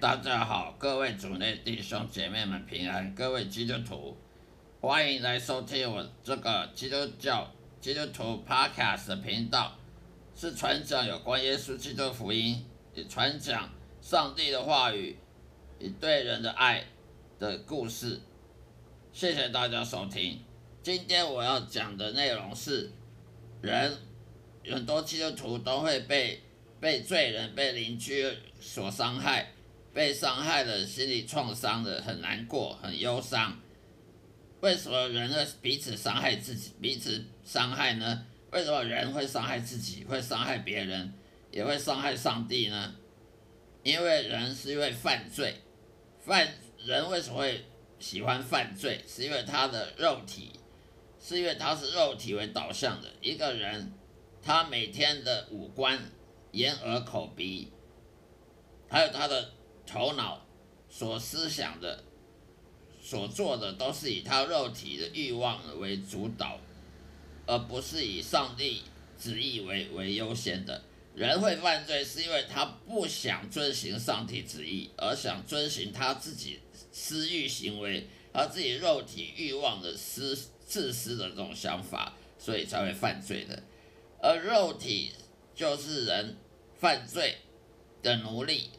大家好，各位主内弟兄姐妹们平安，各位基督徒，欢迎来收听我这个基督教基督徒 Podcast 的频道，是传讲有关耶稣基督福音，也传讲上帝的话语，以对人的爱的故事。谢谢大家收听。今天我要讲的内容是，人很多基督徒都会被被罪人、被邻居所伤害。被伤害的心理创伤的很难过，很忧伤。为什么人会彼此伤害自己，彼此伤害呢？为什么人会伤害自己，会伤害别人，也会伤害上帝呢？因为人是因为犯罪，犯人为什么会喜欢犯罪？是因为他的肉体，是因为他是肉体为导向的一个人，他每天的五官，眼耳口鼻，还有他的。头脑所思想的、所做的，都是以他肉体的欲望为主导，而不是以上帝旨意为为优先的。人会犯罪，是因为他不想遵行上帝旨意，而想遵循他自己私欲行为，他自己肉体欲望的私自私的这种想法，所以才会犯罪的。而肉体就是人犯罪的奴隶。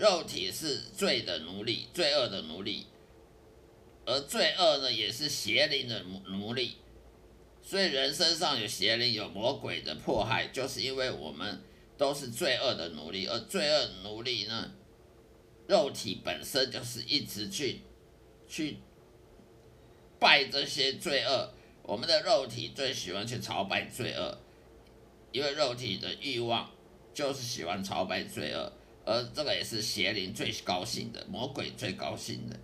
肉体是罪的奴隶，罪恶的奴隶，而罪恶呢，也是邪灵的奴奴隶。所以人身上有邪灵、有魔鬼的迫害，就是因为我们都是罪恶的奴隶。而罪恶奴隶呢，肉体本身就是一直去去拜这些罪恶。我们的肉体最喜欢去朝拜罪恶，因为肉体的欲望就是喜欢朝拜罪恶。而这个也是邪灵最高兴的，魔鬼最高兴的，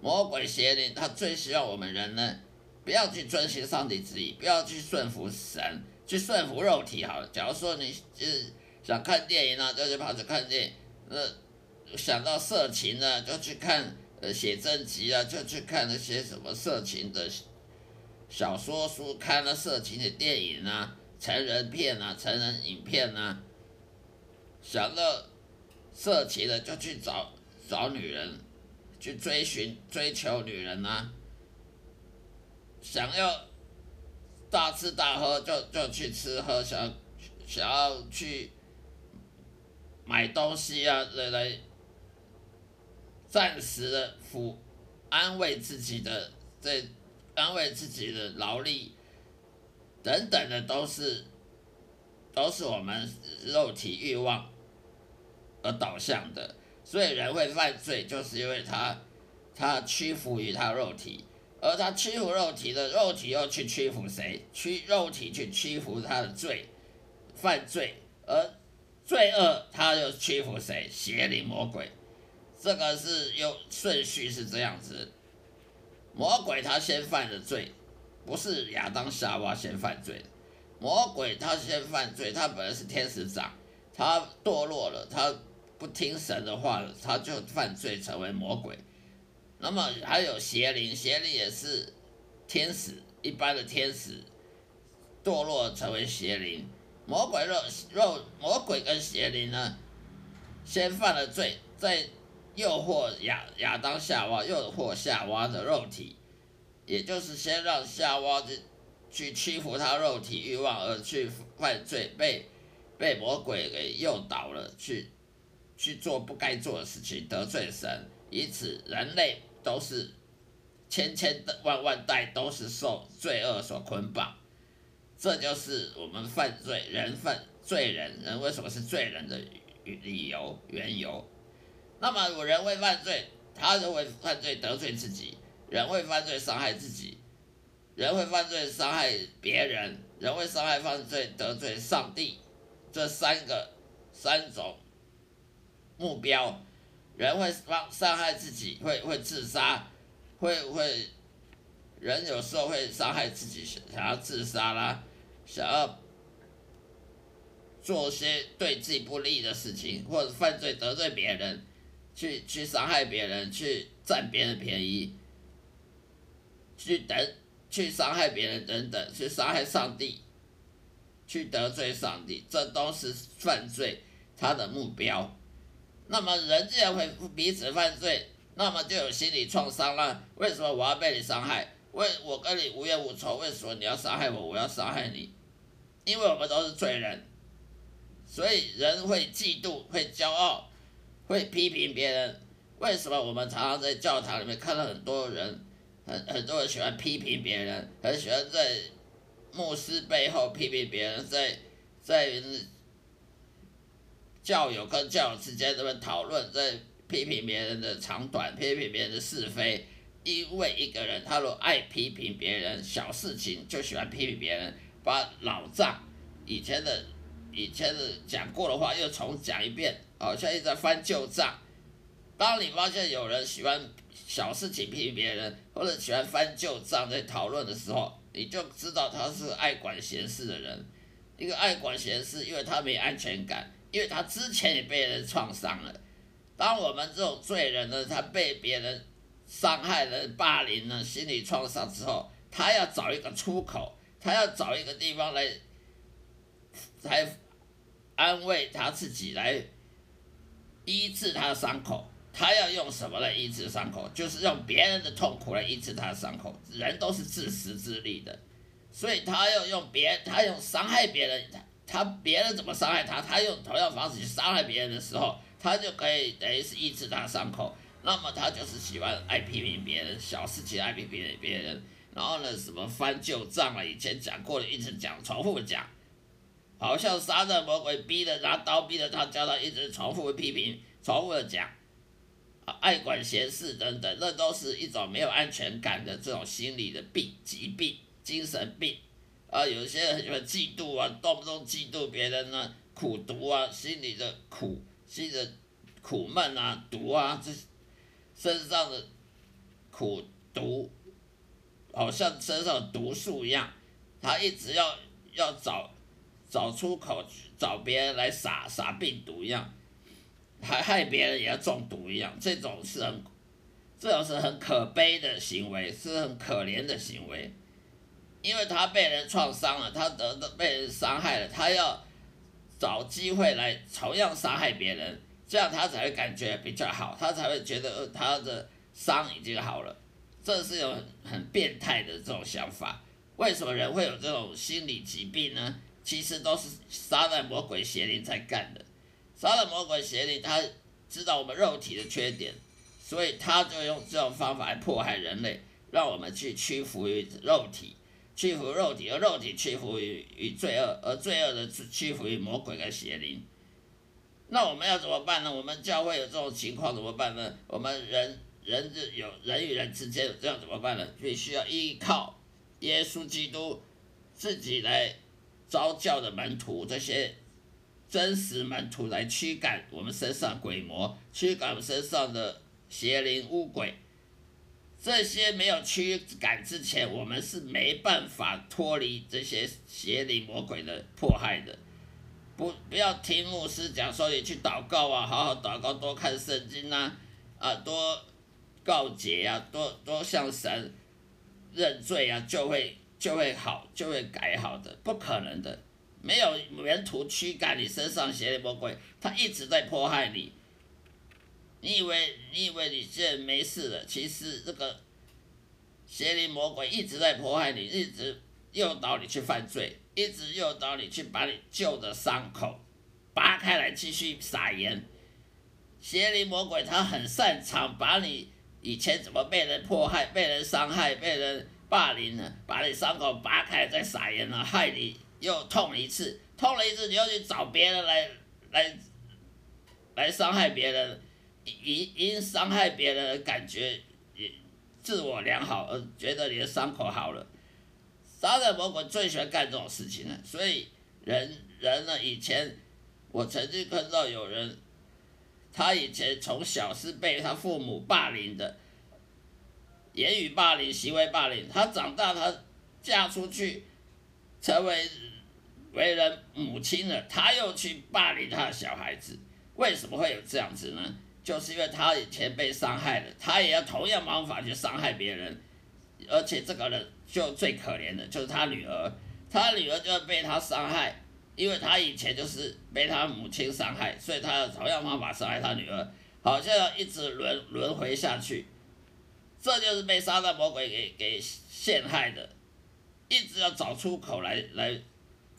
魔鬼邪灵他最希望我们人呢，不要去遵循上帝旨意，不要去顺服神，去顺服肉体好了。假如说你是想看电影呢，就去跑去看电影；那想到色情呢，就去看呃写真集啊，就去看那些什么色情的小说书，看了色情的电影啊，成人片啊，成人影片啊，想到。色情的就去找找女人，去追寻追求女人呐，想要大吃大喝就就去吃喝，想想要去买东西啊来来暂时的抚安慰自己的这安慰自己的劳力等等的都是都是我们肉体欲望。而导向的，所以人会犯罪，就是因为他他屈服于他肉体，而他屈服肉体的肉体又去屈服谁？屈肉体去屈服他的罪，犯罪，而罪恶他又屈服谁？邪灵魔鬼，这个是用顺序是这样子，魔鬼他先犯的罪，不是亚当夏娃先犯罪，魔鬼他先犯罪，他本来是天使长，他堕落了，他。不听神的话了，他就犯罪成为魔鬼。那么还有邪灵，邪灵也是天使，一般的天使堕落成为邪灵。魔鬼肉肉魔鬼跟邪灵呢，先犯了罪，在诱惑亚亚当夏娃，诱惑夏娃的肉体，也就是先让夏娃去去屈服他肉体欲望而去犯罪，被被魔鬼给诱导了去。去做不该做的事情，得罪神，以此人类都是千千万万代都是受罪恶所捆绑，这就是我们犯罪人犯罪人人为什么是罪人的理由缘由。那么我人会犯罪，他人会犯罪得罪自己，人会犯罪伤害自己，人会犯罪伤害别人，人会伤害犯罪得罪上帝，这三个三种。目标，人会伤伤害自己，会会自杀，会会，人有时候会伤害自己，想要自杀啦，想要做些对自己不利的事情，或者犯罪得罪别人，去去伤害别人，去占别人便宜，去等去伤害别人等等，去伤害上帝，去得罪上帝，这都是犯罪他的目标。那么人既然会彼此犯罪，那么就有心理创伤了。为什么我要被你伤害？为我跟你无冤无仇，为什么你要伤害我？我要伤害你？因为我们都是罪人，所以人会嫉妒，会骄傲，会批评别人。为什么我们常常在教堂里面看到很多人，很很多人喜欢批评别人，很喜欢在牧师背后批评别人，在在教友跟教友之间这么讨论，在批评别人的长短，批评别人的是非。因为一个人他若爱批评别人小事情，就喜欢批评别人，把老账以前的以前的讲过的话又重讲一遍，好像一直在翻旧账。当你发现有人喜欢小事情批评别人，或者喜欢翻旧账在讨论的时候，你就知道他是爱管闲事的人。一个爱管闲事，因为他没安全感，因为他之前也被人创伤了。当我们这种罪人呢，他被别人伤害了、霸凌了、心理创伤之后，他要找一个出口，他要找一个地方来，来安慰他自己，来医治他的伤口。他要用什么来医治伤口？就是用别人的痛苦来医治他的伤口。人都是自私自利的，所以他要用别，他用伤害别人，他别人怎么伤害他，他用同样方式去伤害别人的时候，他就可以等于是医治他的伤口。那么他就是喜欢爱批评别人，小事情爱批评别人，然后呢，什么翻旧账啊，以前讲过的一直讲，重复讲，好像杀人魔鬼逼的拿刀逼着他，叫他一直重复批评，重复的讲。爱管闲事等等，那都是一种没有安全感的这种心理的病、疾病、精神病。啊，有些人喜欢嫉妒啊，动不动嫉妒别人呢，苦毒啊，心里的苦、心里的苦闷啊、毒啊，这身上的苦毒，好像身上的毒素一样，他一直要要找找出口，找别人来撒撒病毒一样。还害别人也要中毒一样，这种是很，这种是很可悲的行为，是很可怜的行为，因为他被人创伤了，他得的被人伤害了，他要找机会来同样伤害别人，这样他才会感觉比较好，他才会觉得他的伤已经好了，这是有很很变态的这种想法。为什么人会有这种心理疾病呢？其实都是杀人魔鬼邪灵在干的。杀了魔鬼邪灵，他知道我们肉体的缺点，所以他就用这种方法来迫害人类，让我们去屈服于肉体，屈服肉体，而肉体屈服于于罪恶，而罪恶的屈服于魔鬼跟邪灵。那我们要怎么办呢？我们教会有这种情况怎么办呢？我们人人有人与人之间有这样怎么办呢？必须要依靠耶稣基督自己来招教的门徒这些。真实门徒来驱赶我们身上鬼魔，驱赶我们身上的邪灵污鬼。这些没有驱赶之前，我们是没办法脱离这些邪灵魔鬼的迫害的。不，不要听牧师讲说你去祷告啊，好好祷告，多看圣经啊，啊，多告诫啊，多多向神认罪啊，就会就会好，就会改好的，不可能的。没有门徒驱赶你身上邪灵魔鬼，他一直在迫害你。你以为你以为你现在没事了，其实这个邪灵魔鬼一直在迫害你，一直诱导你去犯罪，一直诱导你去把你旧的伤口扒开来继续撒盐。邪灵魔鬼他很擅长把你以前怎么被人迫害、被人伤害、被人霸凌呢？把你伤口扒开再撒盐了，害你。又痛一次，痛了一次，你又去找别人来来来伤害别人，因因伤害别人的感觉自我良好而觉得你的伤口好了。杀人魔鬼最喜欢干这种事情了，所以人人呢，以前我曾经看到有人，他以前从小是被他父母霸凌的，言语霸凌、行为霸凌，他长大他嫁出去。成为为人母亲了，他又去霸凌他的小孩子，为什么会有这样子呢？就是因为他以前被伤害了，他也要同样方法去伤害别人，而且这个人就最可怜的，就是他女儿，他女儿就要被他伤害，因为他以前就是被他母亲伤害，所以他要同样方法伤害他女儿，好像要一直轮轮回下去。这就是被撒旦魔鬼给给陷害的，一直要找出口来来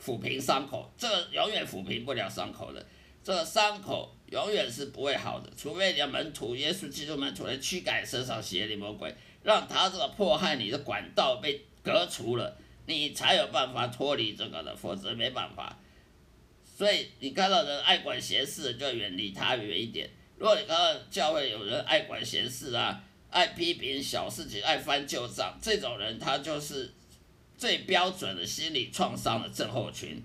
抚平伤口，这个永远抚平不了伤口的，这个伤口永远是不会好的，除非你的门徒耶稣基督门徒来驱赶身上邪灵魔鬼，让他这个迫害你的管道被隔除了，你才有办法脱离这个的，否则没办法。所以你看到人爱管闲事，就远离他远一点。如果你看到教会有人爱管闲事啊，爱批评小事情，爱翻旧账，这种人他就是最标准的心理创伤的症候群。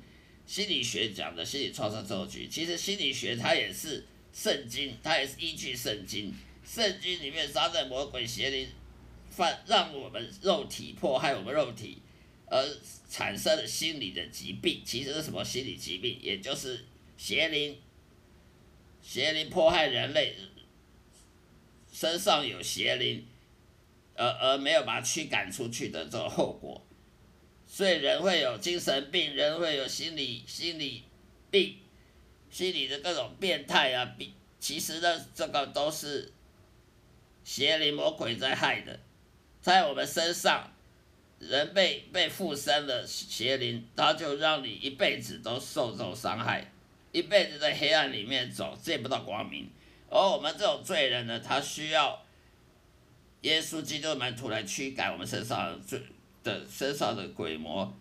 心理学讲的心理创伤症候群，其实心理学它也是圣经，它也是依据圣经。圣经里面撒旦魔鬼邪灵犯让我们肉体迫害我们肉体，而产生的心理的疾病，其实是什么心理疾病？也就是邪灵，邪灵迫害人类。身上有邪灵，而而没有把它驱赶出去的这种后果，所以人会有精神病，人会有心理心理病，心理的各种变态啊病，其实呢，这个都是邪灵魔鬼在害的，在我们身上，人被被附身了邪灵，他就让你一辈子都受这种伤害，一辈子在黑暗里面走，见不到光明。而我们这种罪人呢，他需要耶稣基督的门徒来驱赶我们身上的罪的身上的鬼魔，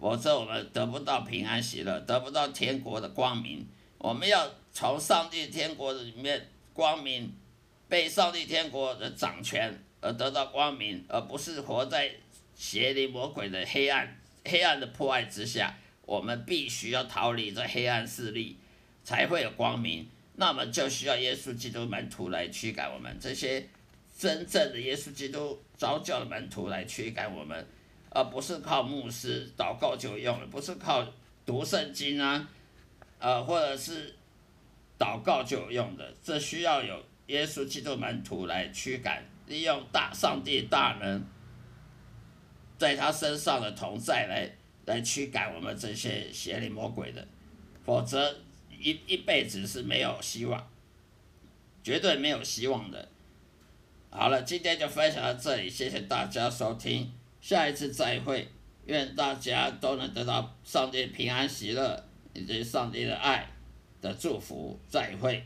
否则我们得不到平安喜乐，得不到天国的光明。我们要从上帝天国里面光明，被上帝天国的掌权而得到光明，而不是活在邪灵魔鬼的黑暗黑暗的破坏之下。我们必须要逃离这黑暗势力，才会有光明。那么就需要耶稣基督门徒来驱赶我们这些真正的耶稣基督招教的门徒来驱赶我们，而不是靠牧师祷告就用了，不是靠读圣经啊，呃，或者是祷告就有用的。这需要有耶稣基督门徒来驱赶，利用大上帝大能在他身上的同在来来驱赶我们这些邪灵魔鬼的，否则。一一辈子是没有希望，绝对没有希望的。好了，今天就分享到这里，谢谢大家收听，下一次再会，愿大家都能得到上帝平安喜乐以及上帝的爱的祝福，再会。